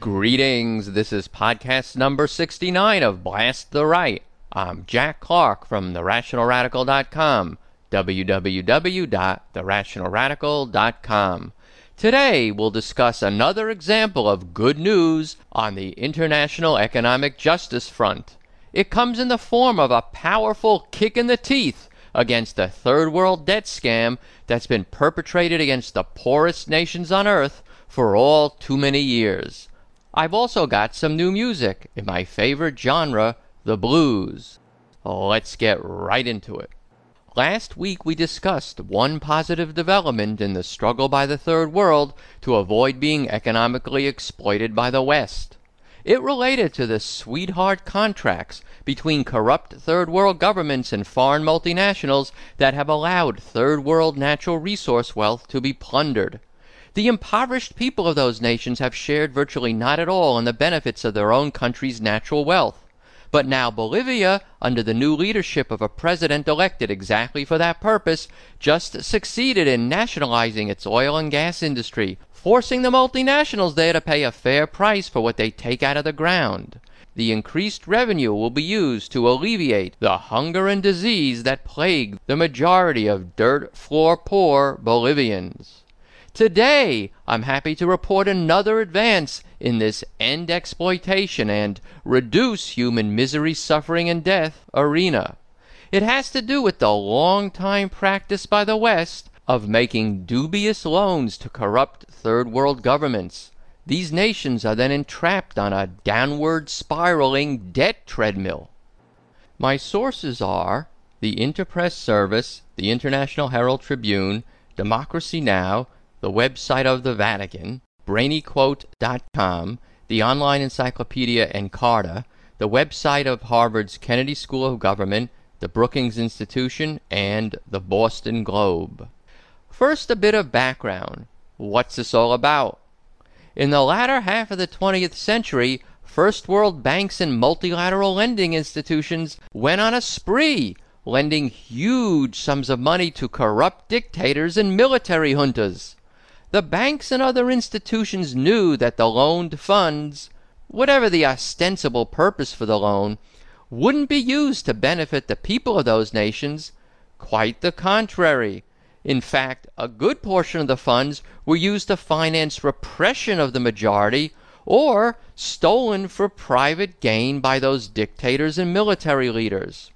Greetings. This is podcast number 69 of Blast the Right. I'm Jack Clark from TheRationalRadical.com, www.therationalradical.com. Today, we'll discuss another example of good news on the international economic justice front. It comes in the form of a powerful kick in the teeth against the third world debt scam that's been perpetrated against the poorest nations on earth for all too many years. I've also got some new music in my favorite genre, the blues. Let's get right into it. Last week we discussed one positive development in the struggle by the Third World to avoid being economically exploited by the West. It related to the sweetheart contracts between corrupt Third World governments and foreign multinationals that have allowed Third World natural resource wealth to be plundered. The impoverished people of those nations have shared virtually not at all in the benefits of their own country's natural wealth. But now Bolivia, under the new leadership of a president elected exactly for that purpose, just succeeded in nationalizing its oil and gas industry, forcing the multinationals there to pay a fair price for what they take out of the ground. The increased revenue will be used to alleviate the hunger and disease that plague the majority of dirt floor poor Bolivians. Today, I'm happy to report another advance in this end exploitation and reduce human misery, suffering, and death arena. It has to do with the long time practice by the West of making dubious loans to corrupt third world governments. These nations are then entrapped on a downward spiraling debt treadmill. My sources are the Interpress Service, the International Herald Tribune, Democracy Now!, the website of the Vatican, brainyquote.com, the online encyclopedia Encarta, the website of Harvard's Kennedy School of Government, the Brookings Institution, and the Boston Globe. First, a bit of background. What's this all about? In the latter half of the 20th century, First World banks and multilateral lending institutions went on a spree, lending huge sums of money to corrupt dictators and military juntas. The banks and other institutions knew that the loaned funds, whatever the ostensible purpose for the loan, wouldn't be used to benefit the people of those nations. Quite the contrary. In fact, a good portion of the funds were used to finance repression of the majority or stolen for private gain by those dictators and military leaders.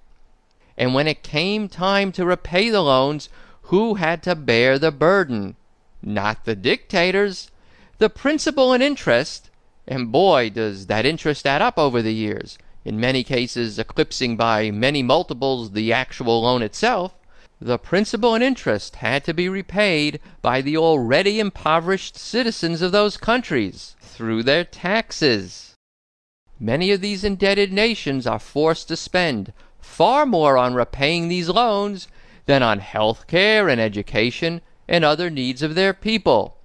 And when it came time to repay the loans, who had to bear the burden? Not the dictators. The principal and interest, and boy, does that interest add up over the years, in many cases eclipsing by many multiples the actual loan itself, the principal and interest had to be repaid by the already impoverished citizens of those countries through their taxes. Many of these indebted nations are forced to spend far more on repaying these loans than on health care and education and other needs of their people.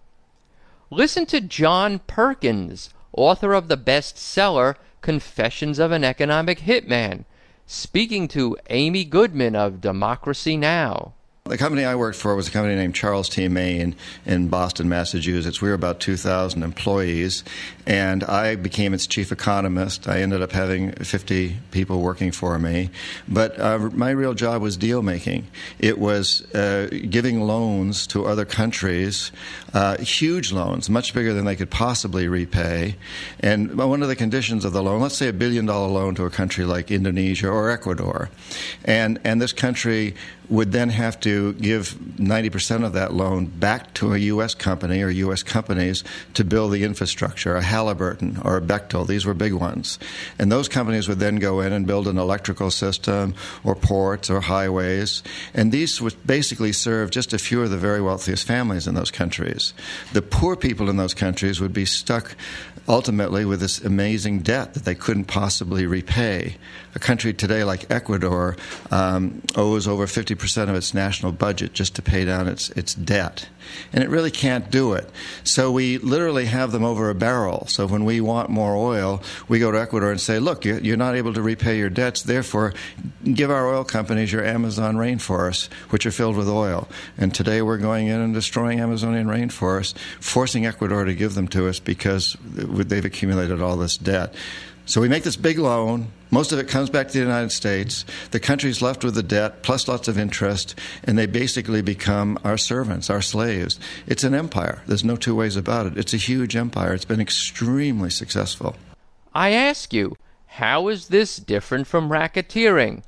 Listen to John Perkins, author of the bestseller Confessions of an Economic Hitman, speaking to Amy Goodman of Democracy Now! The company I worked for was a company named Charles T. Main in Boston, Massachusetts. We were about 2,000 employees, and I became its chief economist. I ended up having 50 people working for me. But uh, my real job was deal making. It was uh, giving loans to other countries, uh, huge loans, much bigger than they could possibly repay. And one of the conditions of the loan, let's say a billion dollar loan to a country like Indonesia or Ecuador, and, and this country would then have to give 90% of that loan back to a U.S. company or U.S. companies to build the infrastructure, a Halliburton or a Bechtel. These were big ones. And those companies would then go in and build an electrical system or ports or highways. And these would basically serve just a few of the very wealthiest families in those countries. The poor people in those countries would be stuck ultimately with this amazing debt that they couldn't possibly repay. A country today like Ecuador um, owes over 50 50% of its national budget just to pay down its, its debt. And it really can't do it. So we literally have them over a barrel. So when we want more oil, we go to Ecuador and say, look, you're not able to repay your debts, therefore give our oil companies your Amazon rainforests, which are filled with oil. And today we're going in and destroying Amazonian rainforests, forcing Ecuador to give them to us because they've accumulated all this debt. So we make this big loan. Most of it comes back to the United States. The country's left with the debt plus lots of interest, and they basically become our servants, our slaves. It's an empire. There's no two ways about it. It's a huge empire. It's been extremely successful. I ask you, how is this different from racketeering?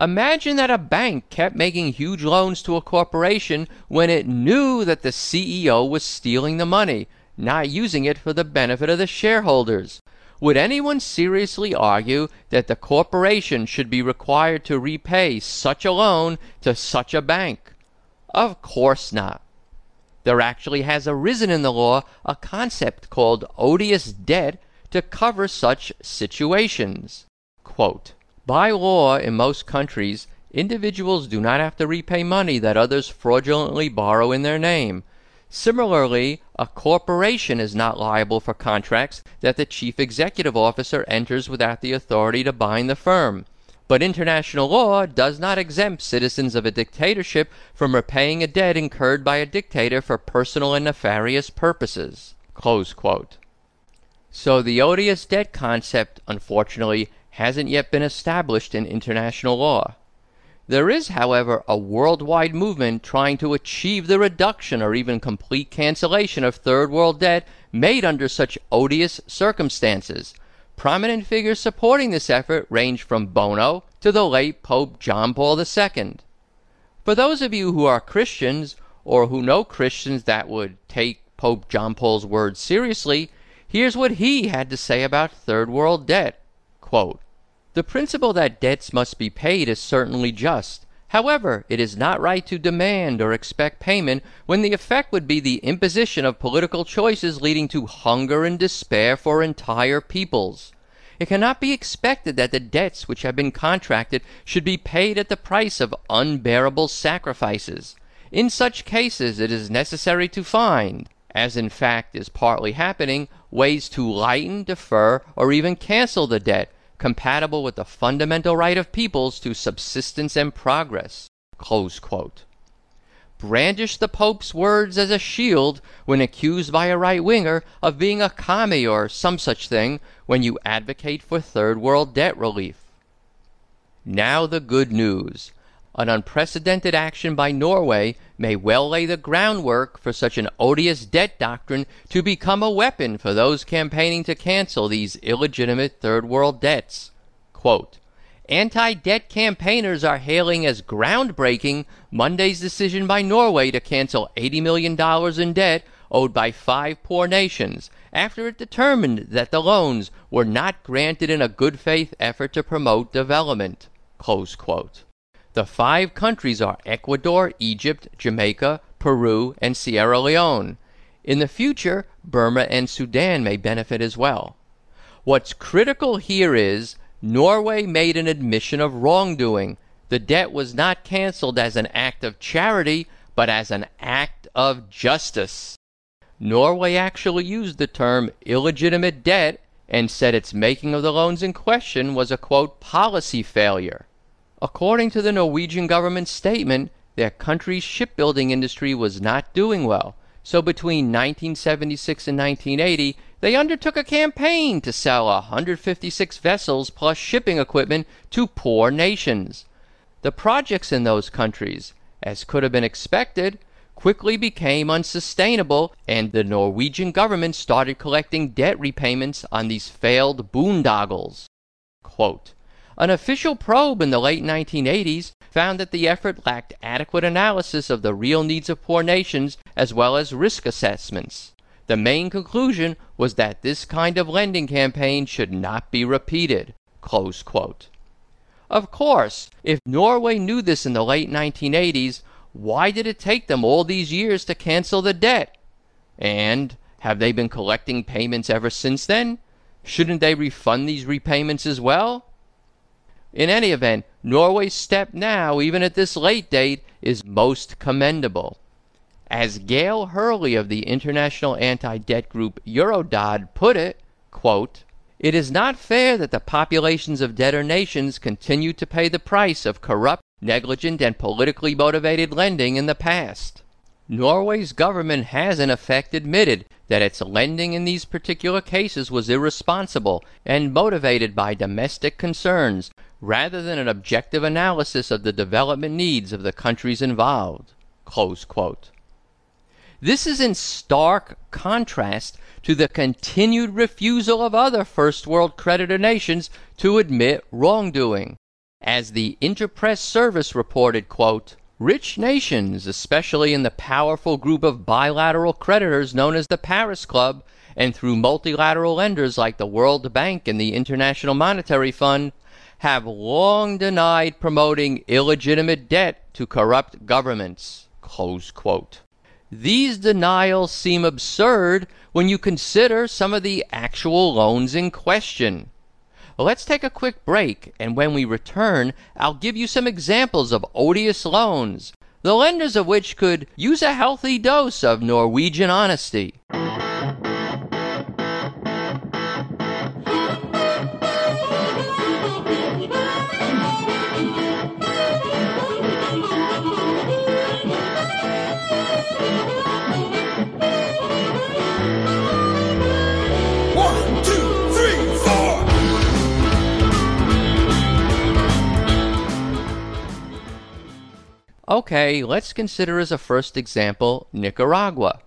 Imagine that a bank kept making huge loans to a corporation when it knew that the CEO was stealing the money, not using it for the benefit of the shareholders. Would anyone seriously argue that the corporation should be required to repay such a loan to such a bank? Of course not. There actually has arisen in the law a concept called odious debt to cover such situations. Quote, By law in most countries, individuals do not have to repay money that others fraudulently borrow in their name. Similarly, a corporation is not liable for contracts that the chief executive officer enters without the authority to bind the firm. But international law does not exempt citizens of a dictatorship from repaying a debt incurred by a dictator for personal and nefarious purposes. So the odious debt concept, unfortunately, hasn't yet been established in international law. There is, however, a worldwide movement trying to achieve the reduction or even complete cancellation of third world debt made under such odious circumstances. Prominent figures supporting this effort range from Bono to the late Pope John Paul II. For those of you who are Christians, or who know Christians that would take Pope John Paul's words seriously, here's what he had to say about third world debt. Quote, the principle that debts must be paid is certainly just. However, it is not right to demand or expect payment when the effect would be the imposition of political choices leading to hunger and despair for entire peoples. It cannot be expected that the debts which have been contracted should be paid at the price of unbearable sacrifices. In such cases, it is necessary to find, as in fact is partly happening, ways to lighten, defer, or even cancel the debt compatible with the fundamental right of peoples to subsistence and progress. Brandish the Pope's words as a shield when accused by a right winger of being a commie or some such thing when you advocate for third world debt relief. Now the good news an unprecedented action by Norway may well lay the groundwork for such an odious debt doctrine to become a weapon for those campaigning to cancel these illegitimate third world debts. Anti debt campaigners are hailing as groundbreaking Monday's decision by Norway to cancel $80 million in debt owed by five poor nations after it determined that the loans were not granted in a good faith effort to promote development. The five countries are Ecuador, Egypt, Jamaica, Peru, and Sierra Leone. In the future, Burma and Sudan may benefit as well. What's critical here is Norway made an admission of wrongdoing. The debt was not canceled as an act of charity, but as an act of justice. Norway actually used the term illegitimate debt and said its making of the loans in question was a quote policy failure. According to the Norwegian government statement, their country's shipbuilding industry was not doing well. So between 1976 and 1980, they undertook a campaign to sell 156 vessels plus shipping equipment to poor nations. The projects in those countries, as could have been expected, quickly became unsustainable, and the Norwegian government started collecting debt repayments on these failed boondoggles. Quote, an official probe in the late 1980s found that the effort lacked adequate analysis of the real needs of poor nations as well as risk assessments. The main conclusion was that this kind of lending campaign should not be repeated. Of course, if Norway knew this in the late 1980s, why did it take them all these years to cancel the debt? And have they been collecting payments ever since then? Shouldn't they refund these repayments as well? In any event, Norway's step now, even at this late date, is most commendable. As Gail Hurley of the international anti-debt group Eurodad put it, quote, it is not fair that the populations of debtor nations continue to pay the price of corrupt, negligent, and politically motivated lending in the past. Norway's government has in effect admitted that its lending in these particular cases was irresponsible and motivated by domestic concerns rather than an objective analysis of the development needs of the countries involved. This is in stark contrast to the continued refusal of other first world creditor nations to admit wrongdoing. As the Interpress Service reported, quote, Rich nations, especially in the powerful group of bilateral creditors known as the Paris Club, and through multilateral lenders like the World Bank and the International Monetary Fund, have long denied promoting illegitimate debt to corrupt governments. These denials seem absurd when you consider some of the actual loans in question. Let's take a quick break, and when we return, I'll give you some examples of odious loans, the lenders of which could use a healthy dose of Norwegian honesty. Okay, let's consider as a first example Nicaragua.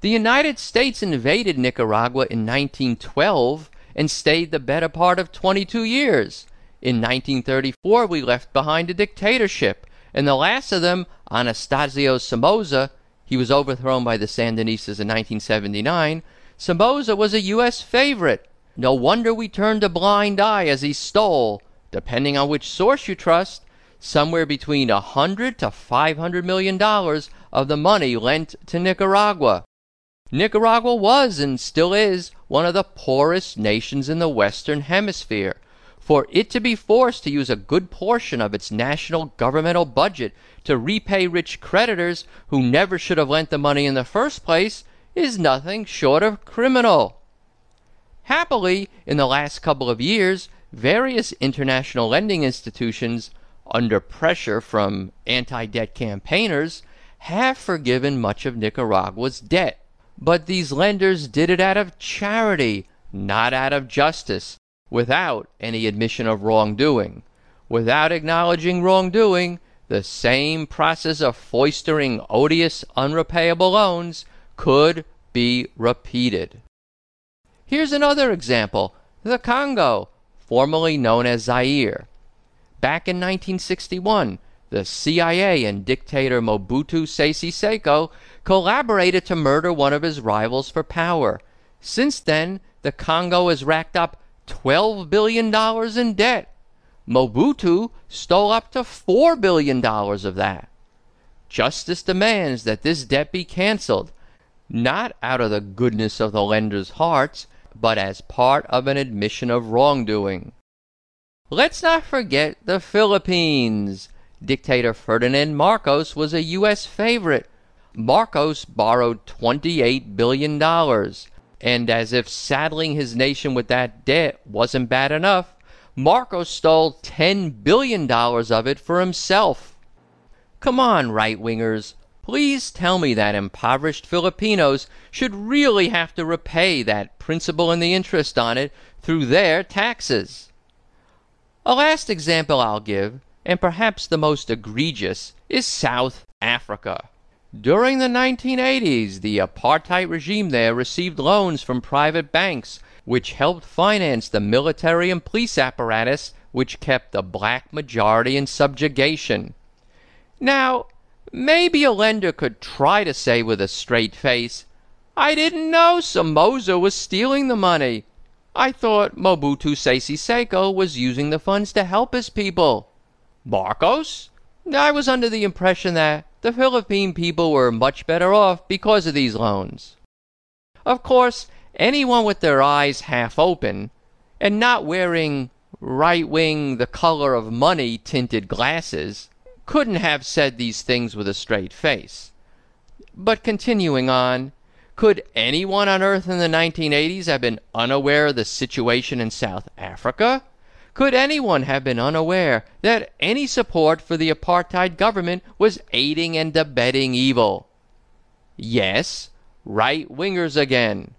The United States invaded Nicaragua in 1912 and stayed the better part of 22 years. In 1934, we left behind a dictatorship, and the last of them, Anastasio Somoza, he was overthrown by the Sandinistas in 1979. Somoza was a U.S. favorite. No wonder we turned a blind eye as he stole, depending on which source you trust, somewhere between a hundred to five hundred million dollars of the money lent to Nicaragua. Nicaragua was and still is one of the poorest nations in the Western Hemisphere. For it to be forced to use a good portion of its national governmental budget to repay rich creditors who never should have lent the money in the first place is nothing short of criminal. Happily, in the last couple of years, various international lending institutions under pressure from anti debt campaigners, have forgiven much of Nicaragua's debt. But these lenders did it out of charity, not out of justice, without any admission of wrongdoing. Without acknowledging wrongdoing, the same process of foistering odious, unrepayable loans could be repeated. Here's another example the Congo, formerly known as Zaire. Back in 1961, the CIA and dictator Mobutu Sese Seko collaborated to murder one of his rivals for power. Since then, the Congo has racked up $12 billion in debt. Mobutu stole up to $4 billion of that. Justice demands that this debt be canceled, not out of the goodness of the lenders' hearts, but as part of an admission of wrongdoing. Let's not forget the Philippines. Dictator Ferdinand Marcos was a U.S. favorite. Marcos borrowed $28 billion. And as if saddling his nation with that debt wasn't bad enough, Marcos stole $10 billion of it for himself. Come on, right wingers. Please tell me that impoverished Filipinos should really have to repay that principal and the interest on it through their taxes. A last example I'll give, and perhaps the most egregious, is South Africa. During the 1980s, the apartheid regime there received loans from private banks, which helped finance the military and police apparatus which kept the black majority in subjugation. Now, maybe a lender could try to say with a straight face, I didn't know Somoza was stealing the money. I thought Mobutu Sese Seko was using the funds to help his people. Marcos? I was under the impression that the Philippine people were much better off because of these loans. Of course, anyone with their eyes half open and not wearing right wing, the color of money tinted glasses, couldn't have said these things with a straight face. But continuing on, could anyone on earth in the 1980s have been unaware of the situation in South Africa? Could anyone have been unaware that any support for the apartheid government was aiding and abetting evil? Yes, right wingers again.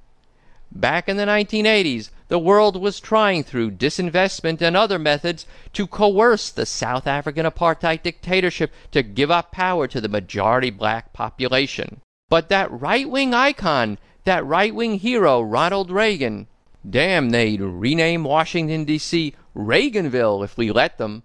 Back in the 1980s, the world was trying through disinvestment and other methods to coerce the South African apartheid dictatorship to give up power to the majority black population. But that right wing icon, that right wing hero, Ronald Reagan, damn, they'd rename Washington, D.C. Reaganville if we let them.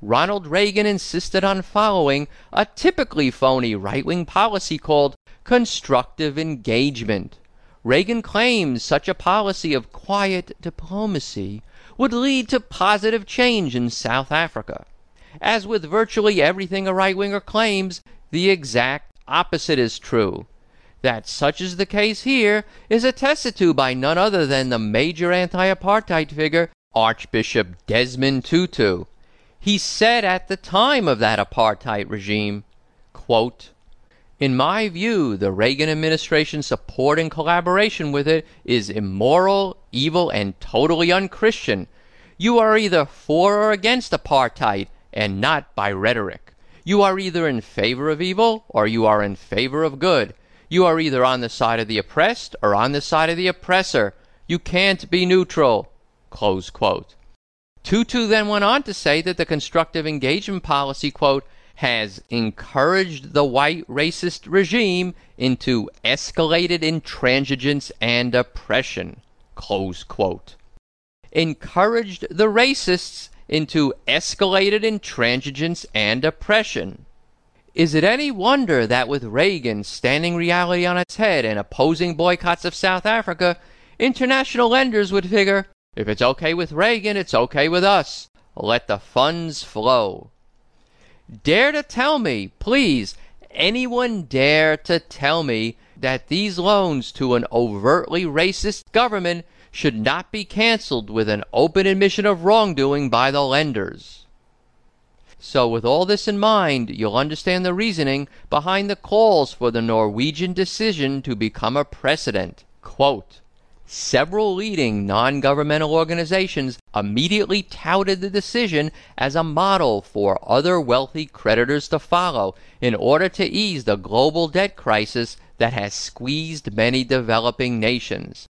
Ronald Reagan insisted on following a typically phony right wing policy called constructive engagement. Reagan claims such a policy of quiet diplomacy would lead to positive change in South Africa. As with virtually everything a right winger claims, the exact opposite is true. That such is the case here is attested to by none other than the major anti apartheid figure Archbishop Desmond Tutu. He said at the time of that apartheid regime, quote, In my view, the Reagan administration's support and collaboration with it is immoral, evil, and totally unchristian. You are either for or against apartheid, and not by rhetoric. You are either in favor of evil or you are in favor of good. You are either on the side of the oppressed or on the side of the oppressor. You can't be neutral. Close quote. Tutu then went on to say that the constructive engagement policy, quote, has encouraged the white racist regime into escalated intransigence and oppression, close quote. Encouraged the racists into escalated intransigence and oppression. Is it any wonder that with Reagan standing reality on its head and opposing boycotts of South Africa, international lenders would figure if it's okay with Reagan, it's okay with us. Let the funds flow. Dare to tell me, please, anyone dare to tell me that these loans to an overtly racist government should not be canceled with an open admission of wrongdoing by the lenders. So, with all this in mind, you'll understand the reasoning behind the calls for the Norwegian decision to become a precedent. Quote, Several leading non governmental organizations immediately touted the decision as a model for other wealthy creditors to follow in order to ease the global debt crisis that has squeezed many developing nations.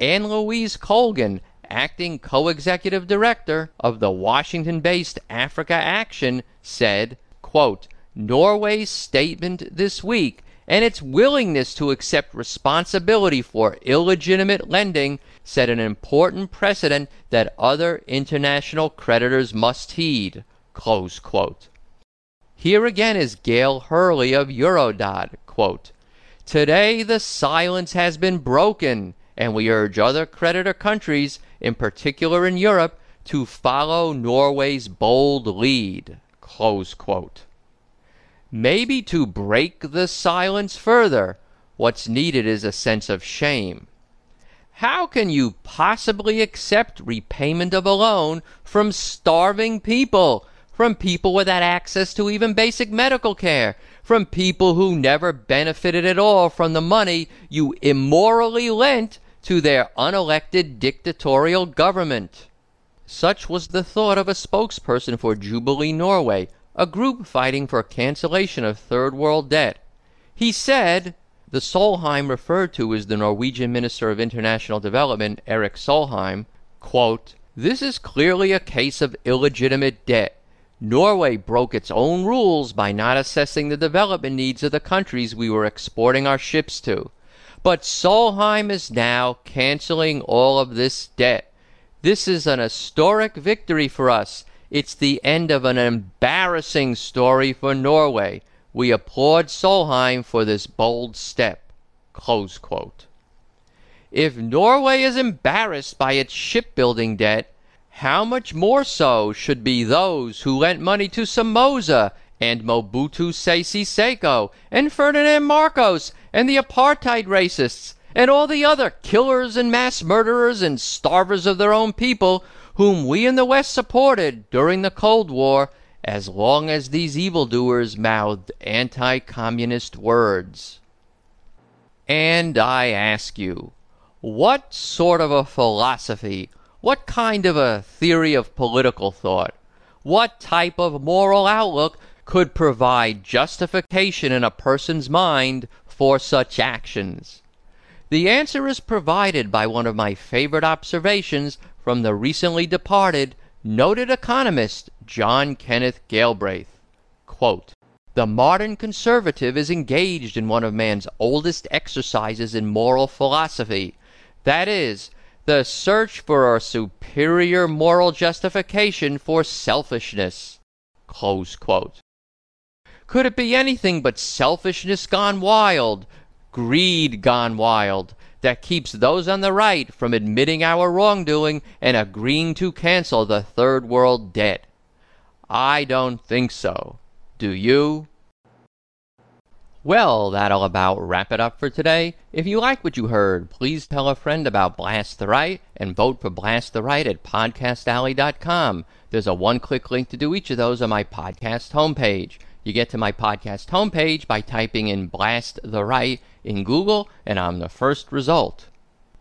Anne Louise Colgan, acting co executive director of the Washington based Africa Action, said, quote, Norway's statement this week and its willingness to accept responsibility for illegitimate lending set an important precedent that other international creditors must heed. Here again is Gail Hurley of Eurodad. Quote, Today the silence has been broken, and we urge other creditor countries, in particular in Europe, to follow Norway's bold lead. Maybe to break the silence further, what's needed is a sense of shame. How can you possibly accept repayment of a loan from starving people, from people without access to even basic medical care, from people who never benefited at all from the money you immorally lent to their unelected dictatorial government? Such was the thought of a spokesperson for Jubilee Norway, a group fighting for cancellation of third world debt. He said, the Solheim referred to is the Norwegian Minister of International Development, Erik Solheim, quote, This is clearly a case of illegitimate debt. Norway broke its own rules by not assessing the development needs of the countries we were exporting our ships to. But Solheim is now canceling all of this debt. This is an historic victory for us it's the end of an embarrassing story for Norway. We applaud Solheim for this bold step. If Norway is embarrassed by its shipbuilding debt, how much more so should be those who lent money to Somoza and Mobutu Sese Seko and Ferdinand Marcos and the apartheid racists and all the other killers and mass murderers and starvers of their own people whom we in the West supported during the Cold War as long as these evildoers mouthed anti communist words. And I ask you, what sort of a philosophy, what kind of a theory of political thought, what type of moral outlook could provide justification in a person's mind for such actions? The answer is provided by one of my favorite observations from the recently departed noted economist John Kenneth Galbraith. Quote, the modern conservative is engaged in one of man's oldest exercises in moral philosophy. That is, the search for a superior moral justification for selfishness. Could it be anything but selfishness gone wild, greed gone wild, that keeps those on the right from admitting our wrongdoing and agreeing to cancel the Third World debt? I don't think so. Do you? Well, that'll about wrap it up for today. If you like what you heard, please tell a friend about Blast the Right and vote for Blast the Right at podcastalley.com. There's a one click link to do each of those on my podcast homepage. You get to my podcast homepage by typing in Blast the Right in Google, and I'm the first result.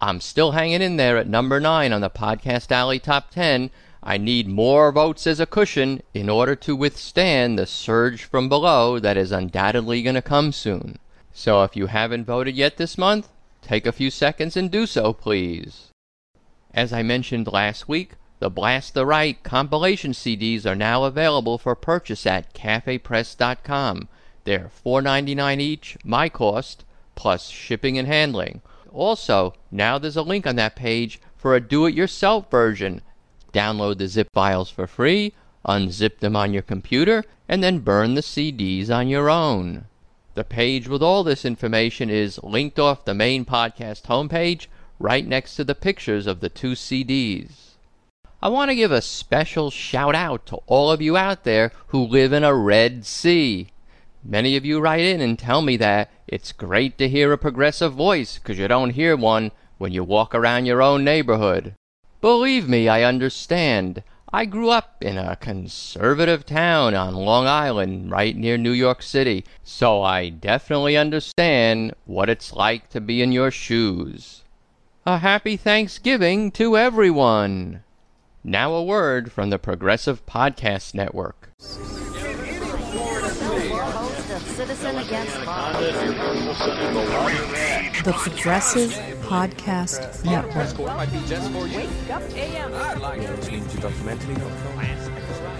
I'm still hanging in there at number 9 on the Podcast Alley Top 10. I need more votes as a cushion in order to withstand the surge from below that is undoubtedly going to come soon. So if you haven't voted yet this month, take a few seconds and do so, please. As I mentioned last week, the Blast the Right compilation CDs are now available for purchase at cafepress.com. They're $4.99 each, my cost, plus shipping and handling. Also, now there's a link on that page for a do it yourself version. Download the zip files for free, unzip them on your computer, and then burn the CDs on your own. The page with all this information is linked off the main podcast homepage right next to the pictures of the two CDs. I want to give a special shout out to all of you out there who live in a Red Sea. Many of you write in and tell me that it's great to hear a progressive voice because you don't hear one when you walk around your own neighborhood. Believe me, I understand. I grew up in a conservative town on Long Island, right near New York City, so I definitely understand what it's like to be in your shoes. A happy Thanksgiving to everyone! Now a word from the Progressive Podcast Network. The Progressive Podcast Network.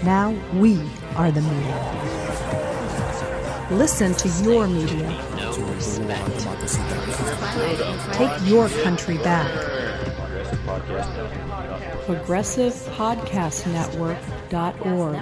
Now we are the media. Listen to your media. Take your country back. ProgressivePodcastNetwork.org.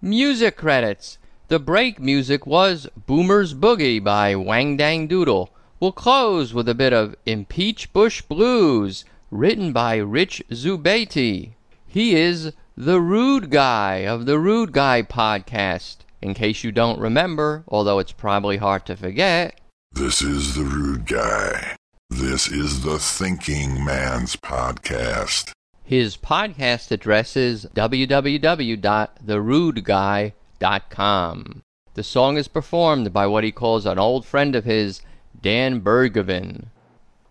Music credits. The break music was Boomer's Boogie by Wang Dang Doodle. We'll close with a bit of Impeach Bush Blues, written by Rich Zubaty. He is the Rude Guy of the Rude Guy podcast. In case you don't remember, although it's probably hard to forget. This is the Rude Guy. This is the Thinking Man's Podcast. His podcast address is www.therudeguy.com. The song is performed by what he calls an old friend of his, Dan Bergevin.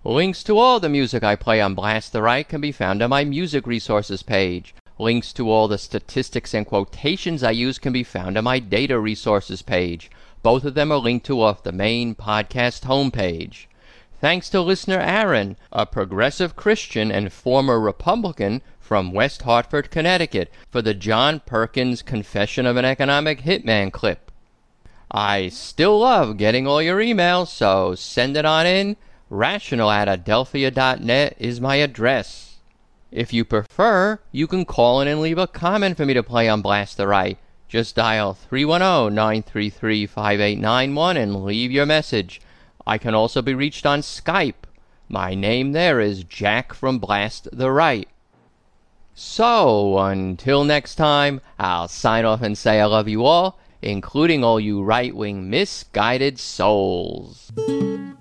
Links to all the music I play on Blast the Right can be found on my music resources page. Links to all the statistics and quotations I use can be found on my data resources page. Both of them are linked to off the main podcast homepage. Thanks to listener Aaron, a progressive Christian and former Republican from West Hartford, Connecticut, for the John Perkins Confession of an Economic Hitman clip. I still love getting all your emails, so send it on in. Rational at adelphia.net is my address. If you prefer, you can call in and leave a comment for me to play on Blast the Right. Just dial 310 933 5891 and leave your message. I can also be reached on Skype. My name there is Jack from Blast the Right. So, until next time, I'll sign off and say I love you all, including all you right wing misguided souls. Well,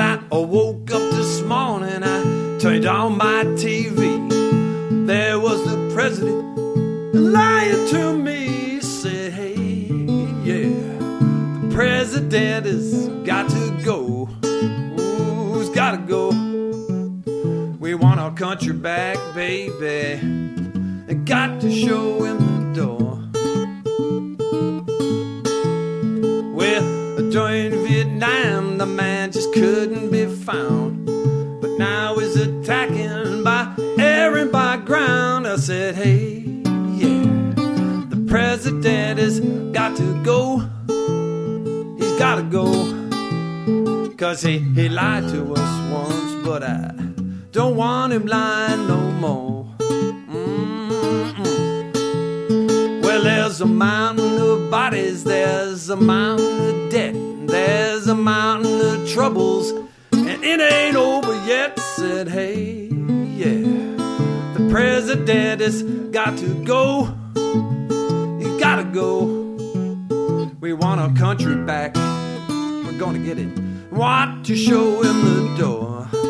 I woke up this morning, I turned on my TV. There was the president lying to me. He's got to go. We want our country back, baby. And got to show him the door. Well, during Vietnam, the man just couldn't be found. But now he's attacking by air and by ground. I said, hey, yeah, the president has got to go. Cause he, he lied to us once, but I don't want him lying no more. Mm-mm. Well, there's a mountain of bodies, there's a mountain of debt, there's a mountain of troubles, and it ain't over yet. Said, hey, yeah, the president has got to go. He's gotta go. We want our country back. We're gonna get it. What to show him the door.